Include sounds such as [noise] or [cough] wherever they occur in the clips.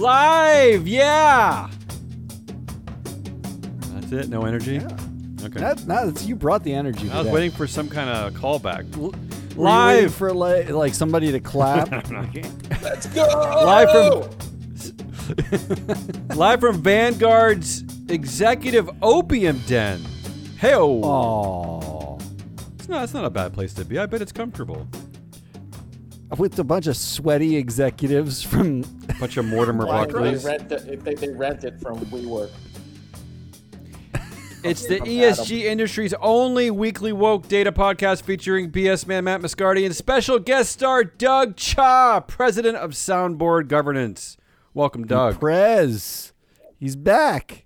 Live, yeah. That's it. No energy. Okay. That, that's you brought the energy. I was today. waiting for some kind of callback. L- Were you Live, for like, like somebody to clap. [laughs] Let's [laughs] go. live from [laughs] live from Vanguard's executive opium den. Hey, oh, it's not. It's not a bad place to be. I bet it's comfortable. with a bunch of sweaty executives from. Bunch of Mortimer Why do they Buckleys. rent it, they, they rent it from WeWork. [laughs] It's the From ESG industry's only weekly woke data podcast featuring BS man Matt Moscardi and special guest star Doug Chia, president of Soundboard Governance. Welcome, Doug. Prez. He's back.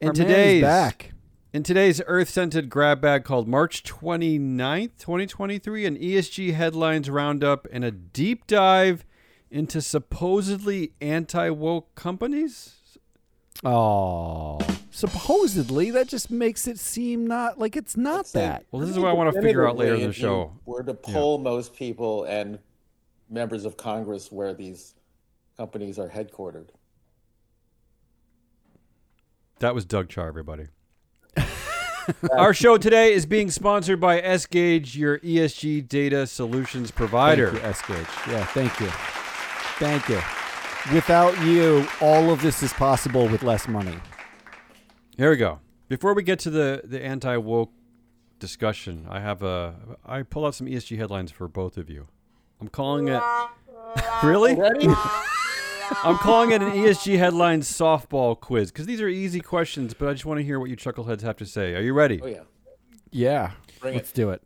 In Our man is today's back. in today's earth-scented grab bag called March 29th, 2023, an ESG headlines roundup and a deep dive into supposedly anti-woke companies. Oh, supposedly that just makes it seem not like it's not that. Well, this is what I want to figure out later in the If you show. Were to poll most people and members of Congress where these companies are headquartered. That was Doug Chia, everybody. [laughs] Our show today is being sponsored by ESGauge, your ESG data solutions provider. Thank you, ESGauge. Yeah, thank you. Thank you. Without you, all of this is possible with less money. Here we go. Before we get to the the anti woke discussion, I have a I pull out some ESG headlines for both of you. I'm calling it [laughs] really. [laughs] I'm calling it an ESG headlines softball quiz because these are easy questions, but I just want to hear what you chuckleheads have to say. Are you ready? oh yeah. Yeah, Bring let's it. do it.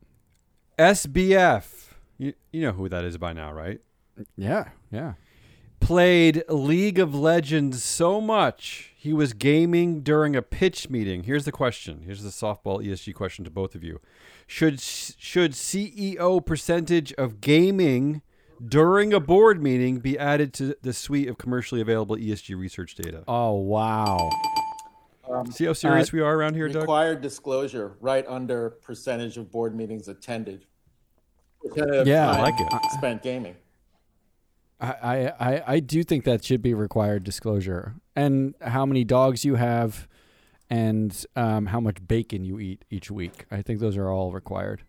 SBF. You, you know who that is by now, right? Yeah, yeah. Played League of Legends so much he was gaming during a pitch meeting. Here's the question. Here's the softball ESG question to both of you. Should should CEO percentage of gaming during a board meeting be added to the suite of commercially available ESG research data? Oh wow. Um, See how serious uh, we are around here, Doug? Required disclosure right under percentage of board meetings attended. Percentage of Yeah, I like it. Spent gaming. I, I, I- do think that should be required disclosure. And how many dogs you have and um, how much bacon you eat each week. I think those are all required.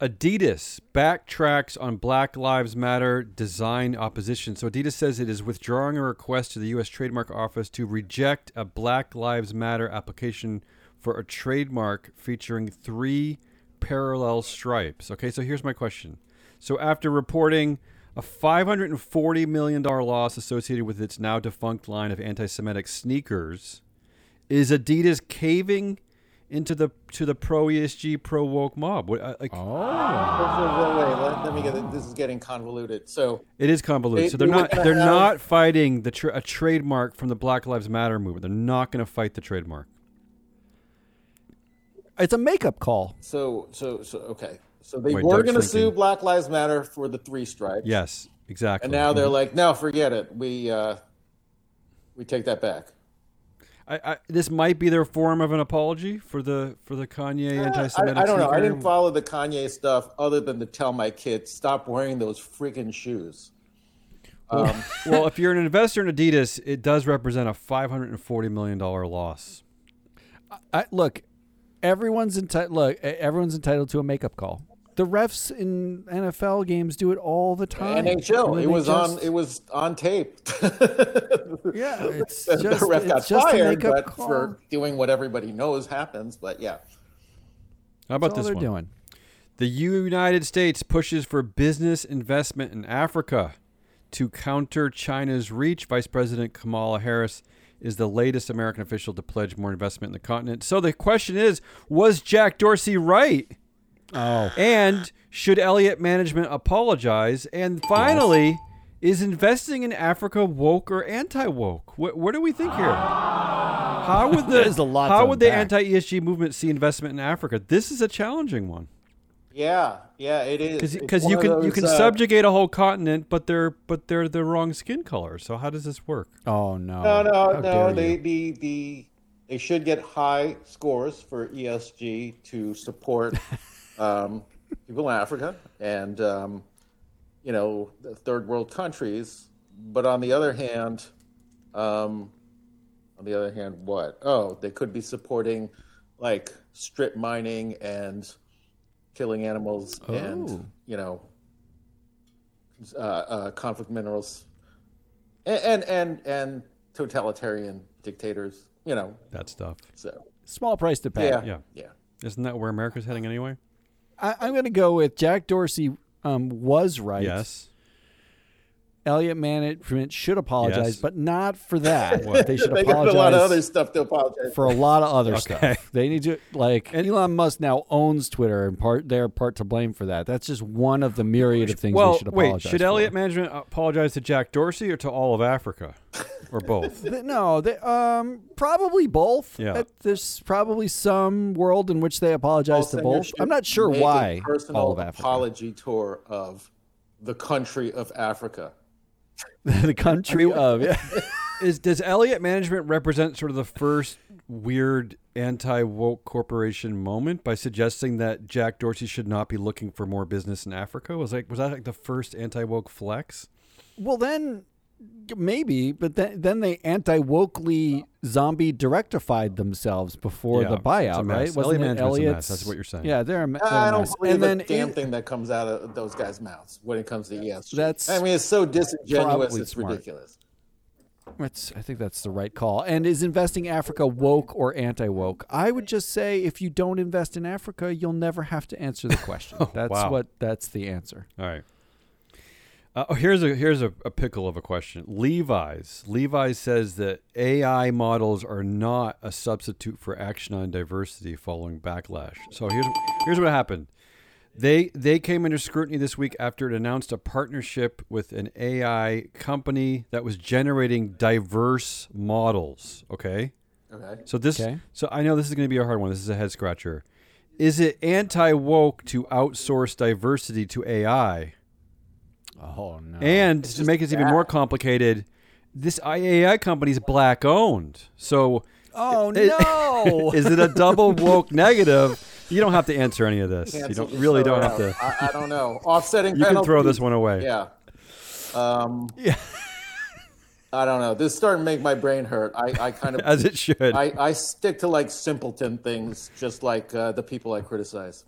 Adidas backtracks on Black Lives Matter design opposition. So Adidas says it is withdrawing a request to the U.S. Trademark Office to reject a Black Lives Matter application for a trademark featuring three parallel stripes. Okay, so here's my question. So after reporting a $540 million loss associated with its now defunct line of anti-Semitic sneakers, is Adidas caving into the to the pro ESG pro woke mob? What, uh, like, Wait, wait, wait, let, let me get it. This is getting convoluted. So It is convoluted. They- so they're not gonna they're have- not fighting the tra- a trademark from the Black Lives Matter movement. They're not going to fight the trademark. It's a makeup call. So, so, so, okay. So they Wait, were going to sue. Black Lives Matter for the three stripes. Yes, exactly. And now they're like, no, forget it. We, uh, we take that back. I, I, this might be their form of an apology for the for the Kanye I, anti-Semitic. I don't know. I didn't follow the Kanye stuff other than to tell my kids stop wearing those freaking shoes. Um, [laughs] well, if you're an investor in Adidas, it does represent a 540 million dollar loss. I, look, everyone's entitled. Look, everyone's entitled to a makeup call. The refs in NFL games do it all the time. NHL. And It they was on. It was on tape. [laughs] Yeah, it's the just ref it's got just fired, makeup but call. for doing what everybody knows happens. But yeah, How about That's all this they're one? doing. The United States pushes for business investment in Africa to counter China's reach. Vice President Kamala Harris is the latest American official to pledge more investment in the continent. So the question is was Jack Dorsey right? Oh, And should Elliott Management apologize? And finally, is investing in Africa woke or anti woke? What, what do we think here? How would the [laughs] There's a lot how would the anti ESG movement see investment in Africa? This is a challenging one yeah, yeah. It is because you can of you can uh, subjugate a whole continent, but they're but they're the wrong skin color. So how does this work? oh no, No, no, How no. dare They, you. the, the, they should get high scores for ESG to support [laughs] um, people in Africa and, um, you know, third world countries. But on the other hand, Um, on the other hand, what? Oh, they could be supporting like strip mining and killing animals Oh. and you know uh, uh, conflict minerals and, and and and totalitarian dictators. You know, That stuff. so Small price to pay. yeah, Yeah. yeah. Isn't that where America's heading anyway? I, I'm going to go with Jack Dorsey um, was right. Yes. Elliott Management should apologize, Yes. but not for that. [laughs] What? They should [laughs] They got apologize a lot of other stuff to apologize. for a lot of other Okay. stuff. They need to like Elon Musk now owns Twitter and part they're part to blame for that. That's just one of the myriad of things well, they should apologize wait. Should for. Elliott Management apologize to Jack Dorsey or to all of Africa, or both? [laughs] No, they, um, probably both. Yeah. There's probably some world in which they apologize to Also, you both. I'm not sure make a why Personal all of Africa. apology tour of the country of Africa. [laughs] the country of yeah. [laughs] Is does Elliott Management represent sort of the first weird anti woke corporation moment by suggesting that Jack Dorsey should not be looking for more business in Africa? Was like was that like the first anti woke flex? Well, then maybe, but then then they anti-wokely zombie directified themselves before Yeah, the it's a buyout, mess. right? Wasn't Elliott it Management's a mess. That's what you're saying. Yeah, they're a, me- they're I a don't mess. believe And a then damn it- thing that comes out of those guys' mouths when it comes to ESG. That's I mean, it's so disingenuous, it's smart. ridiculous. That's, I think that's the right call. And is investing Africa woke or anti-woke? I would just say if you don't invest in Africa, you'll never have to answer the question. [laughs] Oh, that's wow. what that's the answer. All right. Uh, oh, here's a here's a, a pickle of a question. Levi's Levi's says that AI models are not a substitute for action on diversity following backlash. So here's here's what happened. They they came under scrutiny this week after it announced a partnership with an AI company that was generating diverse models. Okay. Okay. So this, Okay. so I know this is going to be a hard one. This is a head scratcher. Is it anti woke to outsource diversity to AI? Oh no. And to make it even more complicated, this AI company is black owned. So oh it- no. [laughs] is it a double woke negative? You don't have to answer any of this. You Cancel don't really don't have out. to. I, I don't know. Offsetting. You can throw this one away. Yeah. Um, Yeah. [laughs] I don't know. This is starting to make my brain hurt. I, I kind of [laughs] As it should. I, I stick to like simpleton things, just like uh, the people I criticize.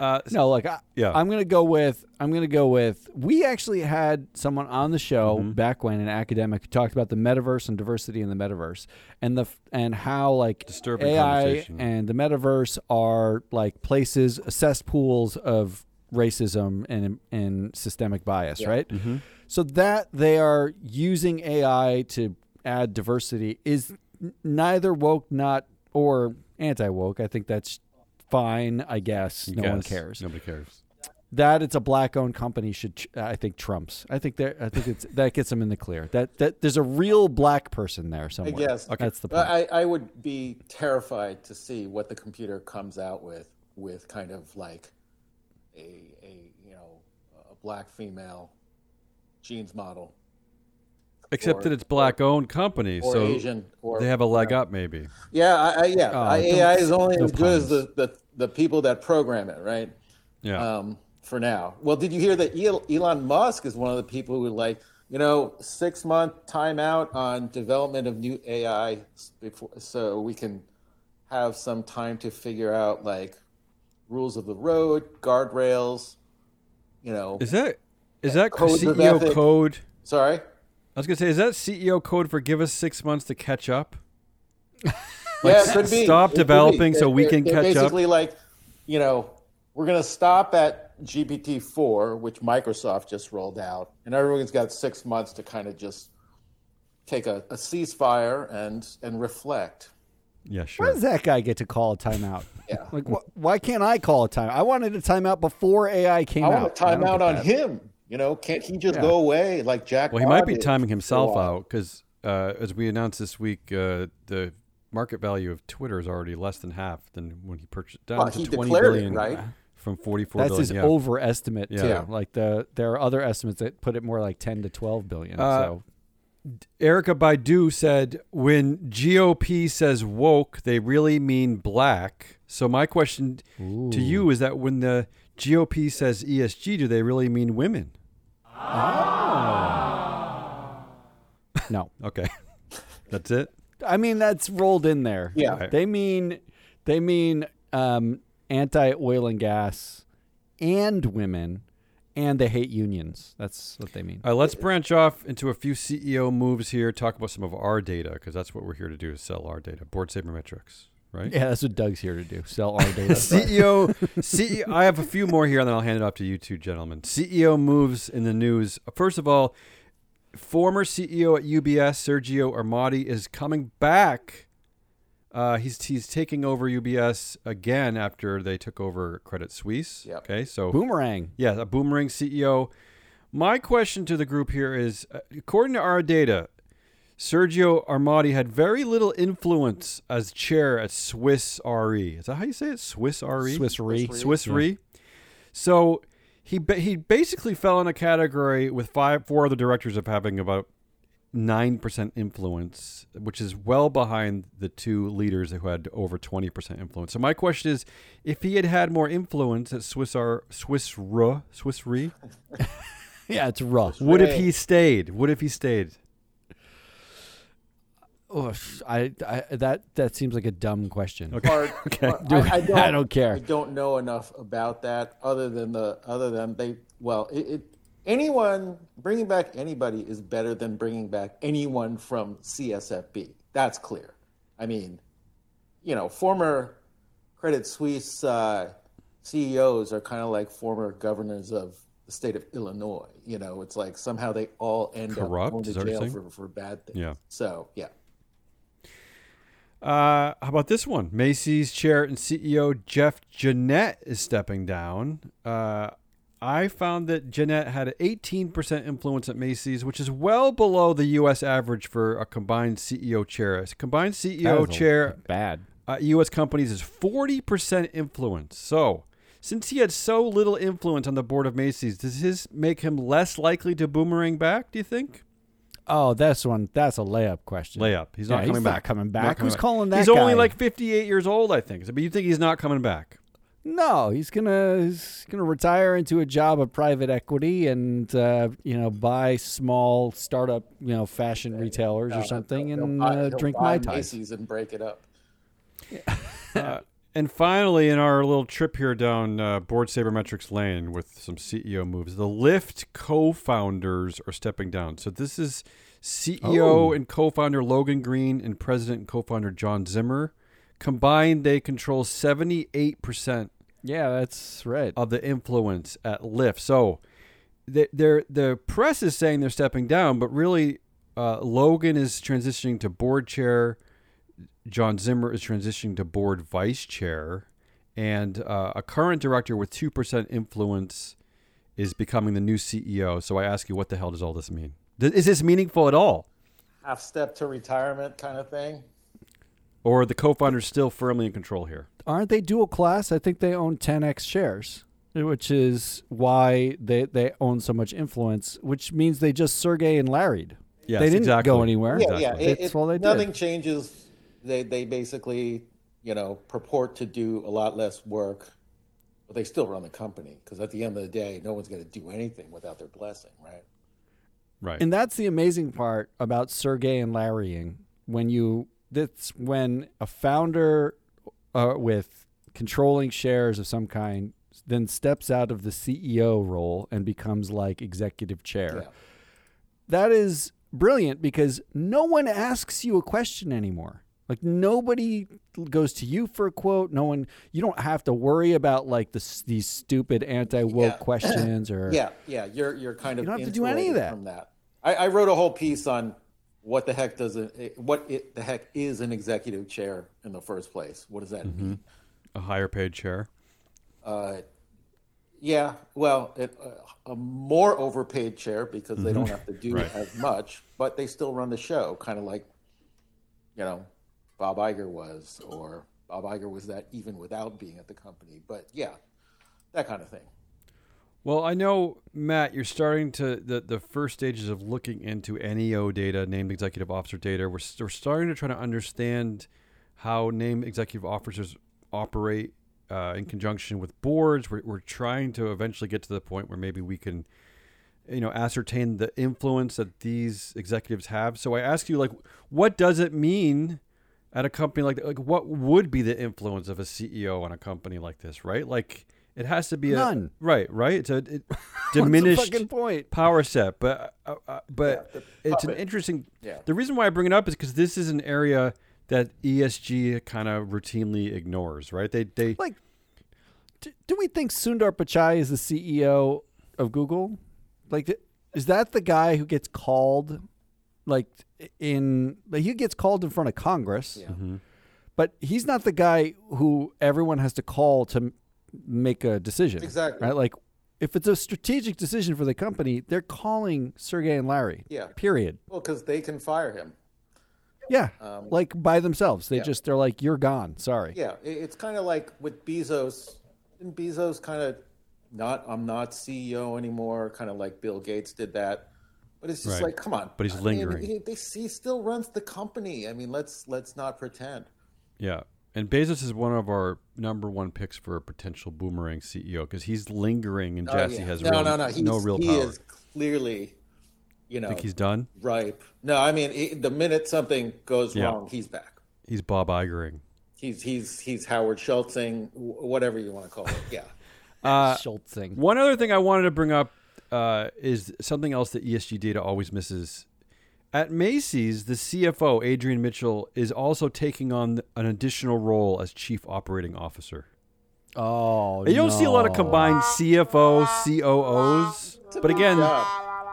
Uh, No, like I, Yeah. I'm gonna go with I'm gonna go with. We actually had someone on the show Mm-hmm. back when an academic who talked about the metaverse and diversity in the metaverse and the and how like Disturbing AI and the metaverse are like places cesspools of racism and and systemic bias, right? Mm-hmm. So that they are using AI to add diversity is n- neither woke, not or anti woke. I think that's fine. I guess no one cares Nobody cares. that it's a black owned company should I think trumps. I think there I think it's that gets them in the clear. That that there's a real black person there I somewhere. guess. That's the point. I, I would be terrified to see what the computer comes out with, with kind of like a, a you know a black female genes model Except Or- that it's black owned company, so Asian or they have a leg up, maybe. Yeah, I, I, yeah. Oh, AI is only as good as the, the, the people that program it, right? Yeah. Um, for now. Well, did you hear that Elon Musk is one of the people who like, you know, six month timeout on development of new AI before, so we can have some time to figure out like rules of the road, guardrails, you know. is that is that CEO code? Sorry. I was gonna say, is that CEO code for give us six months to catch up? [laughs] yeah, it could be. stop It could be. developing so we They're- can they're catch up. Basically, like, you know, we're going to stop at GPT four, which Microsoft just rolled out, and everyone's got six months to kind of just take a, a ceasefire and and reflect. Yeah, sure. Why sure. does that guy get to call a timeout? [laughs] Yeah. Like wh- why can't I call a time? I wanted a timeout before AI came out. I out. want a timeout don't on that. him. You know, can't he just Yeah. go away like Jack? Well, he Ma might be timing himself out because, uh, as we announced this week, uh, the market value of Twitter is already less than half than when he purchased down Well, to he twenty declared billion it, right? from forty-four That's billion. his yeah. overestimate Yeah. too. Like the there are other estimates that put it more like ten to twelve billion. Uh, so Erica Baidu said, "When GOP says woke, they really mean black." So my question to you is that when the GOP says ESG, do they really mean women? No. [laughs] Okay. That's it. I mean, that's rolled in there. Yeah. Right. They mean they mean um, anti oil and gas and women, and they hate unions. That's what they mean. All right, let's branch off into a few CEO moves here. Talk about some of our data because that's what we're here to do: is sell our data. Board sabermetrics, right? Yeah, that's what Doug's here to do. Sell our data. [laughs] CEO, CEO. I have a few more here, and then I'll hand it off to you two gentlemen. CEO moves in the news. First of all, former CEO at UBS, Sergio Ermotti, is coming back. Uh, he's he's taking over UBS again after they took over Credit Suisse. Yep. Okay, so Boomerang. yeah, a boomerang CEO. My question to the group here is uh, according to our data, Sergio Ermotti had very little influence as chair at Swiss RE. Is that how you say it? Swiss RE? Swiss Re. Re. Swiss Yeah. Re. So he ba- he basically fell in a category with five four other directors of having about nine percent influence, which is well behind the two leaders who had over twenty percent influence. So my question is, if he had had more influence at Swiss R Swiss Re Swiss Re, [laughs] Yeah, it's rough. would if he stayed? Would if he stayed? Oh, I, I that that seems like a dumb question. Hard- Okay. hard- [laughs] I, I don't, [laughs] I don't care. I don't know enough about that other than the other than they. Well, it, it anyone bringing back anybody is better than bringing back anyone from CSFB. That's clear. I mean, you know, former Credit Suisse uh, CEOs are kind of like former governors of the state of Illinois. You know, it's like somehow they all end Corrupt, up going to that what you're jail for, for bad things. Yeah. So yeah. Uh, how about this one? Macy's chair and CEO Jeff Gennette is stepping down. Uh, I found that Gennette had an 18% influence at Macy's, which is well below the U.S. average for a combined CEO chair. A combined CEO chair Bad. uh, U.S. companies is 40% influence. So, since he had so little influence on the board of Macy's, does this make him less likely to boomerang back, do you think? Oh, that's one. That's a layup question. Layup. He's Yeah, not coming he's back. Not coming Not back. coming Who's back. calling that? He's only guy? like 58 years old, I think. But you think he's not coming back? No, he's gonna he's gonna retire into a job of private equity and uh, you know buy small startup you know fashion retailers or something He'll and buy- uh, he'll drink buy mai tais. Macy's and break it up. [laughs] Uh, and finally, in our little trip here down uh, Board Sabermetrics Lane with some CEO moves, the Lyft co-founders are stepping down. So this is CEO Oh. and co-founder Logan Green and president and co-founder John Zimmer. Combined, they control 78% Yeah, that's right. of the influence at Lyft. So the they're, the press is saying they're stepping down, but really uh, Logan is transitioning to board chair. John Zimmer is transitioning to board vice chair, and uh, a current director with two percent influence is becoming the new CEO. So I ask you, what the hell does all this mean? Is this meaningful at all, Half step to retirement kind of thing. or are the co-founders still firmly in control here? Aren't they dual class? I think they own 10x shares, which is why they they own so much influence. Which means they just Sergey and Larry'd. Yes, they didn't exactly. go anywhere. Yeah, yeah. It, That's it- all they did. nothing changes. They they basically you know purport to do a lot less work, but they still run the company because at the end of the day, no one's going to do anything without their blessing, right? Right. And that's the amazing part about Sergey and Larrying. When you that's when a founder uh, with controlling shares of some kind then steps out of the CEO role and becomes like executive chair. Yeah. That is brilliant because no one asks you a question anymore. Like nobody goes to you for a quote. No one. You don't have to worry about like this, these stupid anti woke Yeah. questions [laughs] or Yeah, yeah. You're you're kind of You don't have to do any of that. from that. I, I wrote a whole piece on what the heck does it what it, the heck is an executive chair in the first place. What does that Mm-hmm. mean? a higher paid chair. Uh, yeah, well, it, uh, a more overpaid chair because they don't have to do [laughs] Right. as much, but they still run the show, kind of like, you know, Bob Iger was, or Bob Iger was that even without being at the company. But yeah, that kind of thing. Well, I know, Matt, you're starting to the, the first stages of looking into NEO data, named executive officer data. We're, we're starting to try to understand how named executive officers operate uh, in conjunction with boards. We're, we're trying to eventually get to the point where maybe we can you know, ascertain the influence that these executives have. So I ask you, like, what does it mean at a company like that? Like, what would be the influence of a CEO on a company like this, right? Like, it has to be None. a right, right. It's a it, [laughs] diminished point? power set, but uh, uh, but Yeah, it's an interesting. Yeah. The reason why I bring it up is because this is an area that ESG kind of routinely ignores, right? They they Like, do, do we think Sundar Pichai is the CEO of Google? Like, is that the guy who gets called, like, in like he gets called in front of Congress? Yeah. Mm-hmm. But he's not the guy who everyone has to call to m- make a decision. Exactly. Right? Like, if it's a strategic decision for the company, they're calling Sergey and Larry. Yeah. Period. Well, because they can fire him. Yeah. Um, like by themselves. They yeah. just they're like, you're gone. Sorry. Yeah, it's kind of like with Bezos. Didn't Bezos kind of not? I'm not CEO anymore. Kind of like Bill Gates did that. But it's just Right. like, come on. But he's I mean, lingering. he, they, he still runs the company. I mean, let's let's not pretend. yeah. And Bezos is one of our number one picks for a potential boomerang CEO because he's lingering and Oh, Jassy yeah. has no, real, no, no. He's, no real he power. is clearly, you know, think he's done. ripe. No, I mean, he, the minute something goes Yeah. wrong, he's back. He's Bob Igering. He's he's he's Howard Schultzing, whatever you want to call it. Yeah. [laughs] Uh, Schultzing. One other thing I wanted to bring up uh, is something else that ESG data always misses. At Macy's, the CFO, Adrian Mitchell, is also taking on an additional role as chief operating officer. Oh, You don't see a lot of combined CFO, COOs. But again,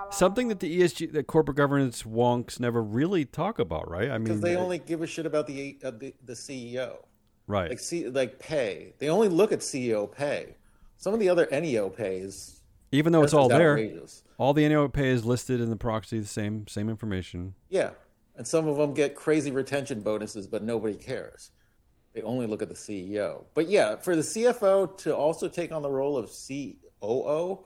something that the ESG, that corporate governance wonks never really talk about, right? I mean, because they only give a shit about the uh, the, the CEO. right. like C, like pay. They only look at CEO pay. Some of the other NEO pay is Even though it's just all there, outrageous. all the annual pay is listed in the proxy, the same same information. Yeah, and some of them get crazy retention bonuses, but nobody cares. They only look at the CEO. But yeah, for the CFO to also take on the role of COO,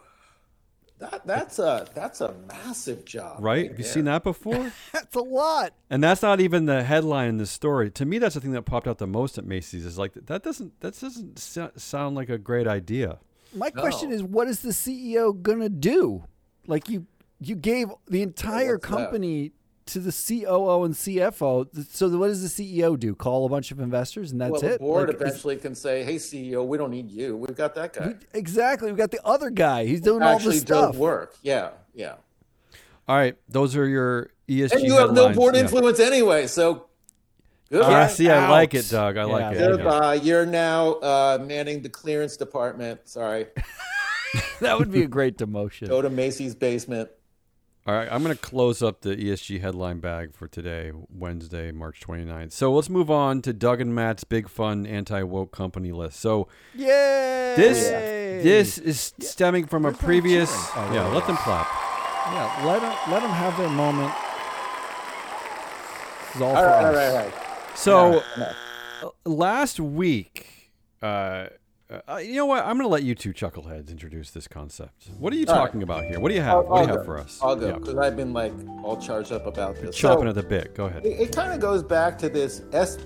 that that's a that's a massive job. Right? Have you seen that before? [laughs] That's a lot. And that's not even the headline in this story. To me, that's the thing that popped out the most at Macy's. Is like that doesn't that doesn't sound like a great idea. My question is, what is the CEO gonna do? Like you, you gave the entire what's that? company to the COO and CFO. So what does the CEO do? Call a bunch of investors and that's Well, the it. board Like, is- eventually can say, "Hey, CEO, we don't need you. We've got that guy. exactly. We got the other guy. He's doing all Actually, the stuff. work. Yeah, yeah." All right, those are your ESG. And you have no board Yeah. influence anyway, so goodbye. Ah, see, I like it, Doug. I like it. there you Yeah. Goodbye. You're now uh, manning the clearance department. Sorry. [laughs] that would be a great demotion. Go to Macy's basement. All right, I'm going to close up the ESG headline bag for today, Wednesday, March 29th. So let's move on to Doug and Matt's big fun anti woke company list. So Yay! this this is stemming from a Where's that previous. Oh, yeah, yeah, let them clap. Yeah, let them let them have their moment. This is all, All for right, all us. right, all right. So No, uh, last week, uh, uh, you know what? I'm going to let you two chuckleheads introduce this concept. What are you All right. talking about here? What do you have? I'll, what do you I'll have for us? I'll go Yeah. because I've been like all charged up about this. Chopping So, at the bit. Go ahead. it, it kind of goes back to this S,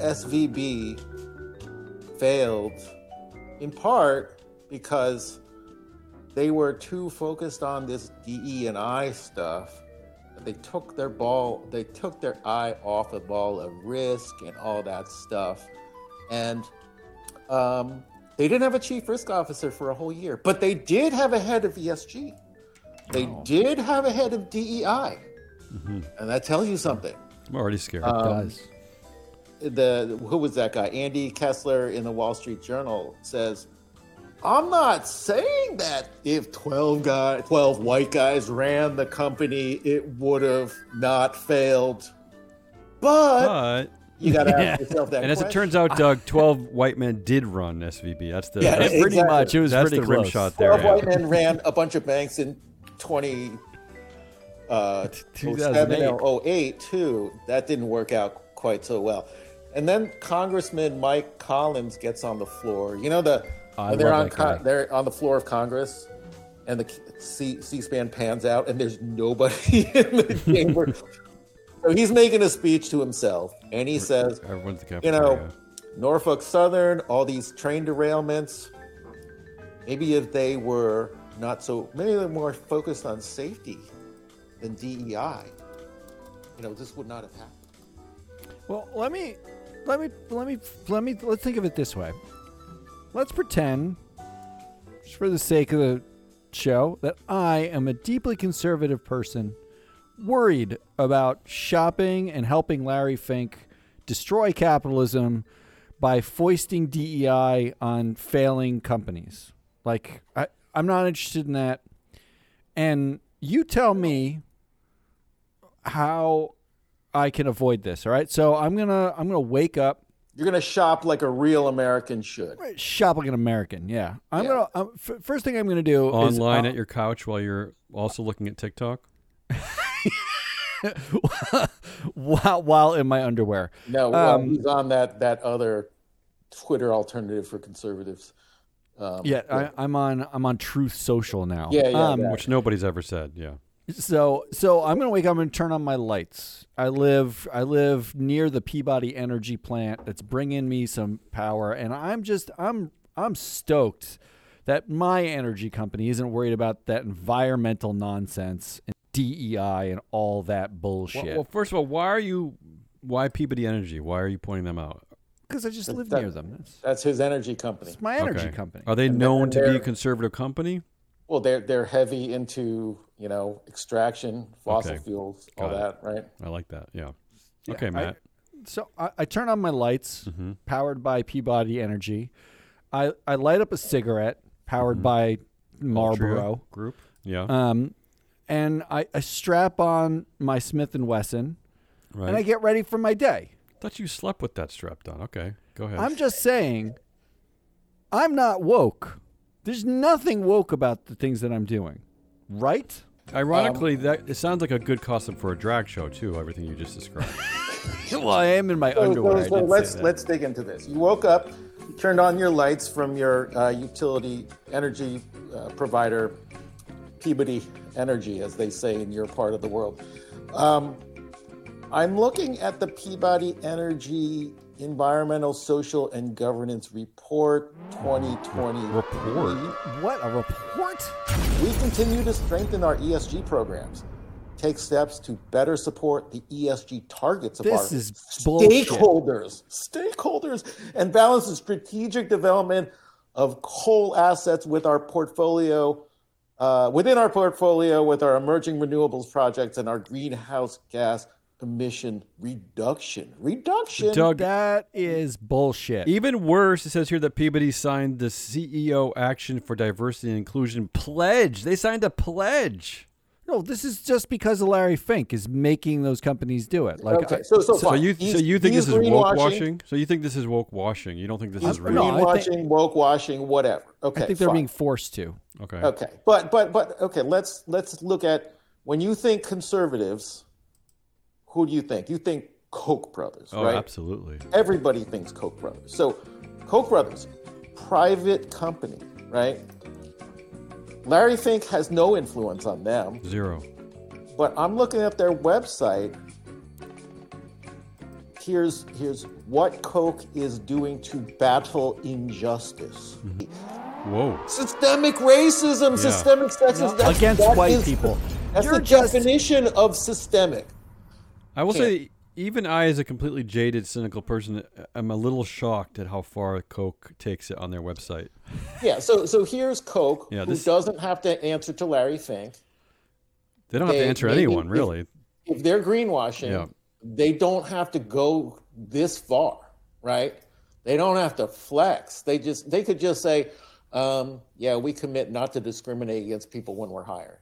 SVB failed in part because they were too focused on this DE and I stuff. They took their ball, they took their eye off the ball of risk and all that stuff, and um, they didn't have a chief risk officer for a whole year. But they did have a head of ESG. They did have a head of DEI, and that tells you something I'm already scared. Um, the who was that guy? Andy Kessler in the Wall Street Journal says, "I'm not saying that if 12 guy, 12 white guys ran the company, it would have not failed." But but you got to ask [laughs] yourself that. and as it turns out, Doug, 12 white men did run SVB. That's the Yeah, that's, it- Pretty much. It was that's pretty the rim close. shot there. 12 yeah. white men ran a bunch of banks in 20. Uh, 2008. 07 or 08 too. That didn't work out quite so well. And then Congressman Mike Collins gets on the floor. You know the I when they're on con- they're on the floor of Congress, and the C- C-SPAN pans out, and there's nobody [laughs] in the chamber. [laughs] So he's making a speech to himself, and he says, Everyone's the you know. Norfolk Southern, all these train derailments. Maybe if they were not so maybe they're more focused on safety than DEI, you know, this would not have happened. Well, let me, let me, let me, let me. Let's think of it this way. Let's pretend, just for the sake of the show, that I am a deeply conservative person, worried about shopping and helping Larry Fink destroy capitalism by foisting DEI on failing companies. Like I, I'm not interested in that. And you tell me how I can avoid this. All right. So I'm gonna I'm gonna wake up You're going to shop like a real American should. shop like an American. Yeah. I'm Yeah. gonna um, f- first thing I'm gonna do is, Online uh, at your couch while you're also looking at TikTok. [laughs] while while in my underwear. No, well, Um, he's on that that other Twitter alternative for conservatives. Um, Yeah, I, I'm on I'm on Truth Social now. Yeah, yeah, Um. Which nobody's ever said. Yeah. So so I'm gonna wake up and turn on my lights. I live I live near the Peabody Energy plant that's bringing me some power, and I'm just I'm I'm stoked that my energy company isn't worried about that environmental nonsense and DEI and all that bullshit. well, first of all, why are you? Why Peabody Energy? Why are you pointing them out? Because I just That- live that- near them. That's, That's his energy company. It's my energy Okay. company. Are they And known to be a conservative company? Well, they're they're heavy into you know extraction, fossil Okay. fuels, all it. that, right? I like that. Yeah. Yeah, okay, I- Matt. So I, I turn on my lights, mm-hmm. powered by Peabody Energy. I, I light up a cigarette, powered by Marlboro. Group. Yeah. Um, and I, I strap on my Smith and Wesson, right. and I get ready for my day. thought you slept with that strapped on. Okay. Go ahead. I'm just saying, I'm not woke. There's nothing woke about the things that I'm doing, right? Ironically, Um, that it sounds like a good costume for a drag show too. Everything you just described. [laughs] well, I am in my So, underwear. So, so let's let's dig into this. You woke up, you turned on your lights from your uh, utility energy uh, provider, Peabody Energy, as they say in your part of the world. Um, I'm looking at the Peabody Energy Environmental, Social, and Governance Report 2020. Report? What a report! We continue to strengthen our ESG programs, take steps to better support the ESG targets of This our is stakeholders, stakeholders, and balance the strategic development of coal assets with our portfolio, uh, within our portfolio with our emerging renewables projects and our greenhouse gas emission reduction. Reduction. Doug, That is bullshit. even worse, it says here that Peabody signed the CEO Action for Diversity and Inclusion pledge. They signed a pledge. No, this is just because of Larry Fink is making those companies do it. Like, okay, I- so so, So fine. you He's- so you think this is woke washing? So you think this is woke washing? You don't think this is real? No, I greenwashing, think- woke washing, whatever. Okay, I think they're fine. being forced to. Okay. Okay, but but but okay, let's let's look at when you think conservatives. Who do you think? You think Koch brothers, Oh, right? absolutely. Everybody thinks Koch brothers. So, Koch brothers, private company, right? Larry Fink has no influence on them, Zero. but I'm looking at their website. Here's here's what Koch is doing to battle injustice. Mm-hmm. Whoa. Systemic racism, systemic sexism that's- Against that white is- people. That's You're the just- definition of systemic. I will Can't. say, even I, as a completely jaded, cynical person, I'm a little shocked at how far Koch takes it on their website. Yeah. So so here's Koch, Yeah, who doesn't have to answer to Larry Fink. They don't have to answer anyone, if- really. If they're greenwashing, Yeah. they don't have to go this far, right? They don't have to flex. They just they could just say, um, "Yeah, we commit not to discriminate against people when we're hiring."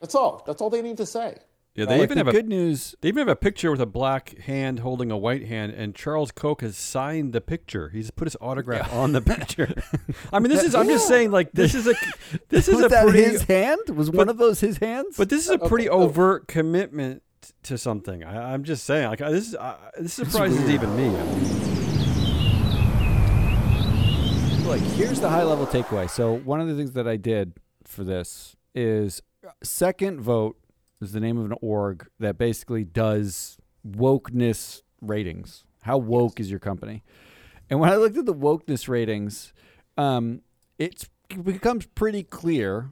That's all. That's all they need to say. Yeah, they Like, even the have a good news. they even have a picture with a black hand holding a white hand, and Charles Koch has signed the picture. He's put his autograph on the [laughs] picture. I mean, this is. I'm just saying, like, this is a [laughs] this is Was a that pretty. his hand? Was one of those his hands? But this is a pretty Okay, so- overt commitment to something. I, I'm just saying, like, this is uh, this surprises even me. Like, here's the high level takeaway. So one of the things that I did for this is Second Vote is the name of an org that basically does wokeness ratings. How woke is your company? And when I looked at the wokeness ratings, um, it's, it becomes pretty clear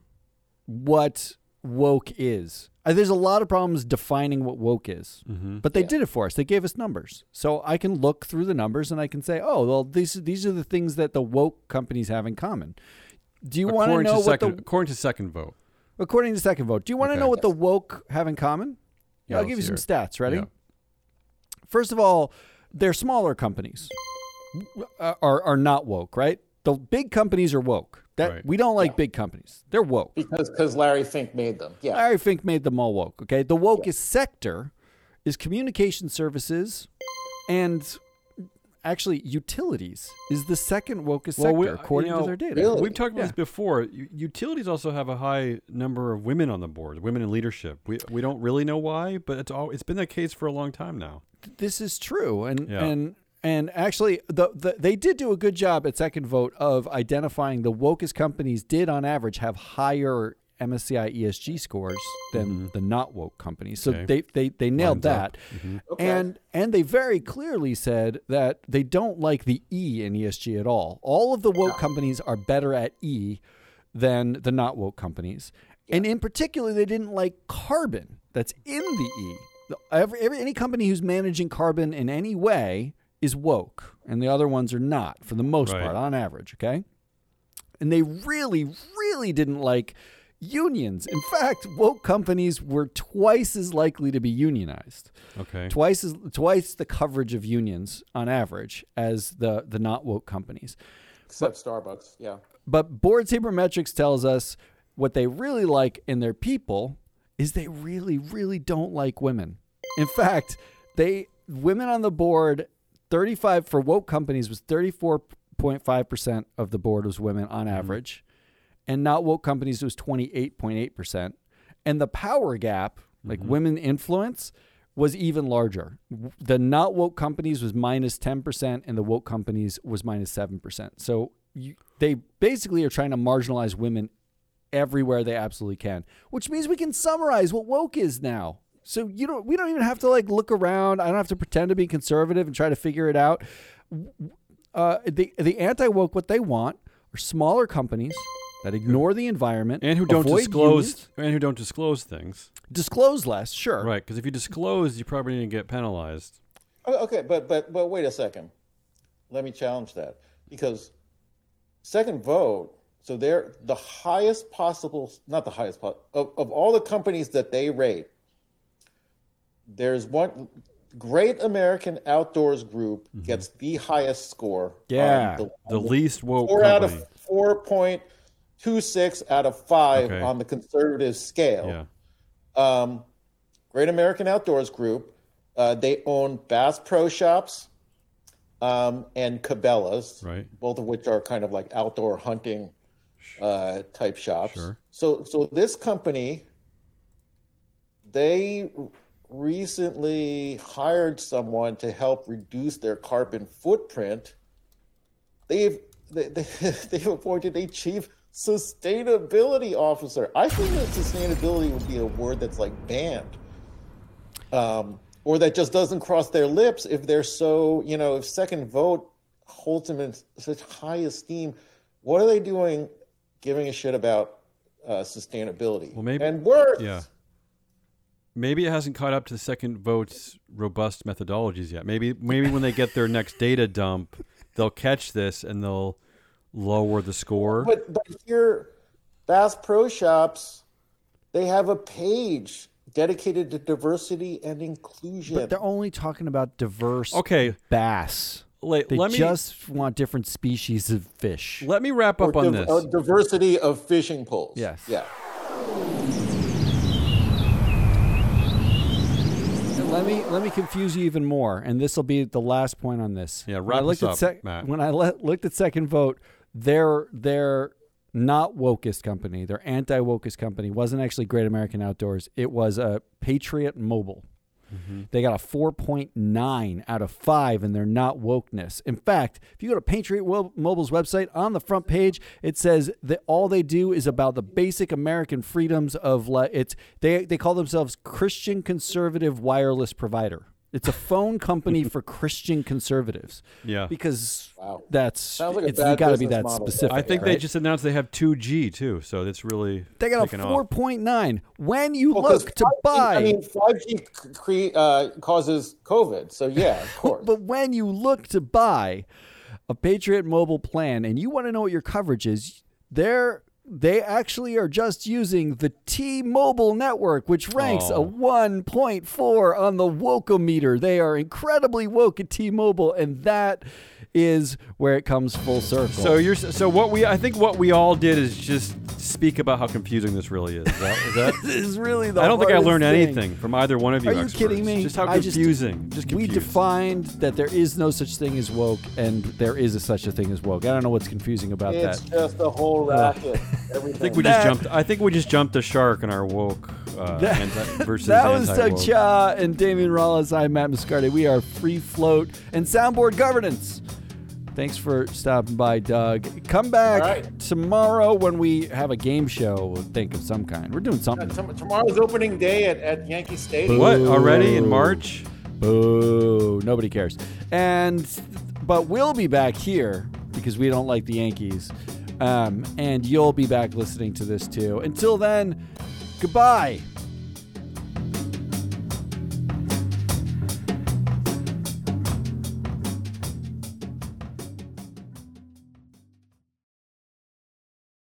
what woke is. Uh, there's a lot of problems defining what woke is, but they did it for us. They gave us numbers, so I can look through the numbers and I can say, oh, well, these these are the things that the woke companies have in common. Do you want to know to what second, the according to second vote. According to second vote? Do you want to Okay. know what the woke have in common? Yeah, I'll give you some hear stats. Ready? Yeah. First of all, they're smaller companies uh, are are not woke, right? The big companies are woke. That Right. we don't like big companies. They're woke. because because Larry Fink made them. Yeah. Larry Fink made them all woke. Okay, the wokest sector is communication services, and actually utilities is the second wokest Well, we- sector uh, according you know, to their data. Really? We've talked about Yeah. this before. U- Utilities also have a high number of women on the board, women in leadership. We we don't really know why, but it's all it's been the case for a long time now. This is true, and Yeah. and and actually, the, the they did do a good job at second vote of identifying the wokest companies did on average have higher MSCI ESG scores than the not woke companies. So Mm-hmm. Okay. they, they they nailed Lines up. that. Okay. And and they very clearly said that they don't like the E in ESG at all. All of the woke companies are better at E than the not woke companies. And in particular, they didn't like carbon that's in the E. Every, every, any company who's managing carbon in any way is woke, and the other ones are not for the most Right. part, on average. Okay. And they really, really didn't like unions. In fact, woke companies were twice as likely to be unionized Okay. twice as twice the coverage of unions on average as the the not woke companies. Except Starbucks. Yeah. But Board Sabermetrics tells us what they really like in their people is they really really don't like women. In fact, they women on the board 35 for woke companies was 34.5% of the board was women on mm-hmm. average and not woke companies was 28.8% and the power gap like women influence was even larger. The not woke companies was minus 10% and the woke companies was minus 7% so you, they basically are trying to marginalize women everywhere they absolutely can which means we can summarize what woke is now. So you don't we don't even have to like look around. I don't have to pretend to be conservative and try to figure it out. Uh, the the anti woke what they want are smaller companies that ignore the environment and who don't avoid disclose unions, and who don't disclose things. disclose less. Sure, Right, because if you disclose, you probably need to get penalized. Oh, Okay, but but but wait a second. Let me challenge that because second vote. So they're the highest possible, not the highest po- of of all the companies that they rate. There's one Great American Outdoors Group mm-hmm. gets the highest score. on Yeah, the, The least woke four out of four point two six out of five Okay. on the conservative scale. yeah. Um, Great American Outdoors Group. Uh, they own Bass Pro Shops um, and Cabela's, Right. both of which are kind of like outdoor hunting uh, type shops. Sure. So, so this company, they recently hired someone to help reduce their carbon footprint. They've they, they, [laughs] they've appointed a chief sustainability officer. I think that sustainability would be a word that's like banned, um, or that just doesn't cross their lips if they're so you know if second vote holds them in such high esteem. What are they doing, giving a shit about uh, sustainability Well, maybe- and worth? Yeah. Maybe it hasn't caught up to the second vote's robust methodologies yet. Maybe maybe when they get their next data dump, they'll catch this and they'll lower the score. But but here, Bass Pro Shops, they have a page dedicated to diversity and inclusion. but they're only talking about diverse Okay, bass. let, They let me just want different species of fish. let me wrap Or up on div- this. diversity of fishing poles. Yes. Yeah. Let me let me confuse you even more, and this will be the last point on this. Yeah, When I wrap looked us at up, sec- Matt. When I le- looked at second vote, their their not wokest company, their anti wokest company, wasn't actually Great American Outdoors. It was a Patriot Mobile. Mm-hmm. They got a 4.9 out of 5 in their not wokeness. In fact, if you go to Patriot Mobile's website, on the front page, it says that all they do is about the basic American freedoms of it's they they call themselves Christian conservative wireless provider. It's a phone company for Christian conservatives Yeah. because Wow. that's Sounds like a it's bad got to be business that model. specific. I think they right? just announced they have 2G too, so it's really they got a taken off. four point nine. When you Well, 'cause look to 5G buy, I mean, 5G c- cre- uh, causes COVID. So, yeah, of [laughs] course. But when you look to buy a Patriot Mobile plan and you want to know what your coverage is, they're they actually are just using the T-Mobile network, which ranks a Oh. 1.4 on the Wokeometer. They are incredibly woke at T-Mobile, and that is where it comes full circle. So you're so what we I think what we all did is just speak about how confusing this really is. Is that, is that [laughs] this is really the I don't think I learned thing. anything from either one of you. Are you experts. kidding me? Just how I just- confusing. Just, We defined that there is no such thing as woke, and there is a such a thing as woke. I don't know what's confusing about it's that. just a whole racket. [laughs] Everything. I think we That- just jumped. I think we just jumped the shark in our woke uh, That- anti, [laughs] versus That was Doug. Chia and Damian Rollis. I'm Matt Moscardi. We are Free Float and Soundboard Governance. Thanks for stopping by, Doug. Come back All right. tomorrow when we have a game show, think of some kind. We're doing something. Tom- Tomorrow's opening day at, at Yankee Stadium. What already in March? Boo. Nobody cares. And but we'll be back here because we don't like the Yankees. Um, and you'll be back listening to this too. Until then, goodbye.